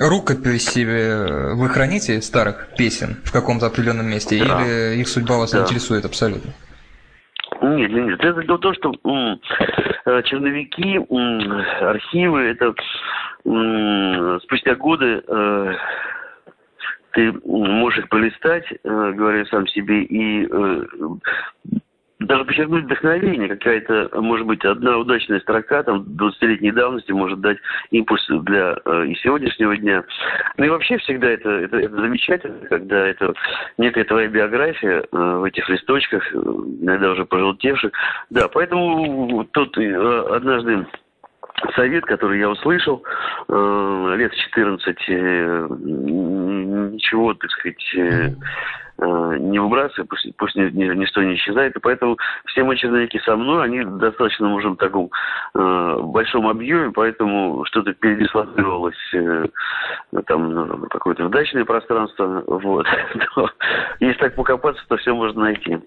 Рукописи э, вы храните старых песен в каком-то определенном месте, да. или их судьба вас да. не интересует абсолютно? Нет, нет, нет. Это то, что м, э, черновики, м, архивы, это м, спустя годы э, ты можешь их полистать, э, говоря сам себе, и э, даже подчеркнуть вдохновение, какая-то, может быть, одна удачная строка там 20-летней давности может дать импульс для э, и сегодняшнего дня. Ну и вообще всегда это, это, это замечательно, когда это некая твоя биография э, в этих листочках, э, иногда уже пожелтевших. Да, поэтому тут э, однажды совет, который я услышал, э, лет 14, э, ничего, так сказать, э, э, не выбрасывай, пусть, пусть ни, ни, ничто не исчезает. И поэтому все мои черновики со мной, они достаточно уже в таком э, большом объеме, поэтому что-то передислоцировалось э, там на какое-то дачное пространство. Вот. Если так покопаться, то все можно найти.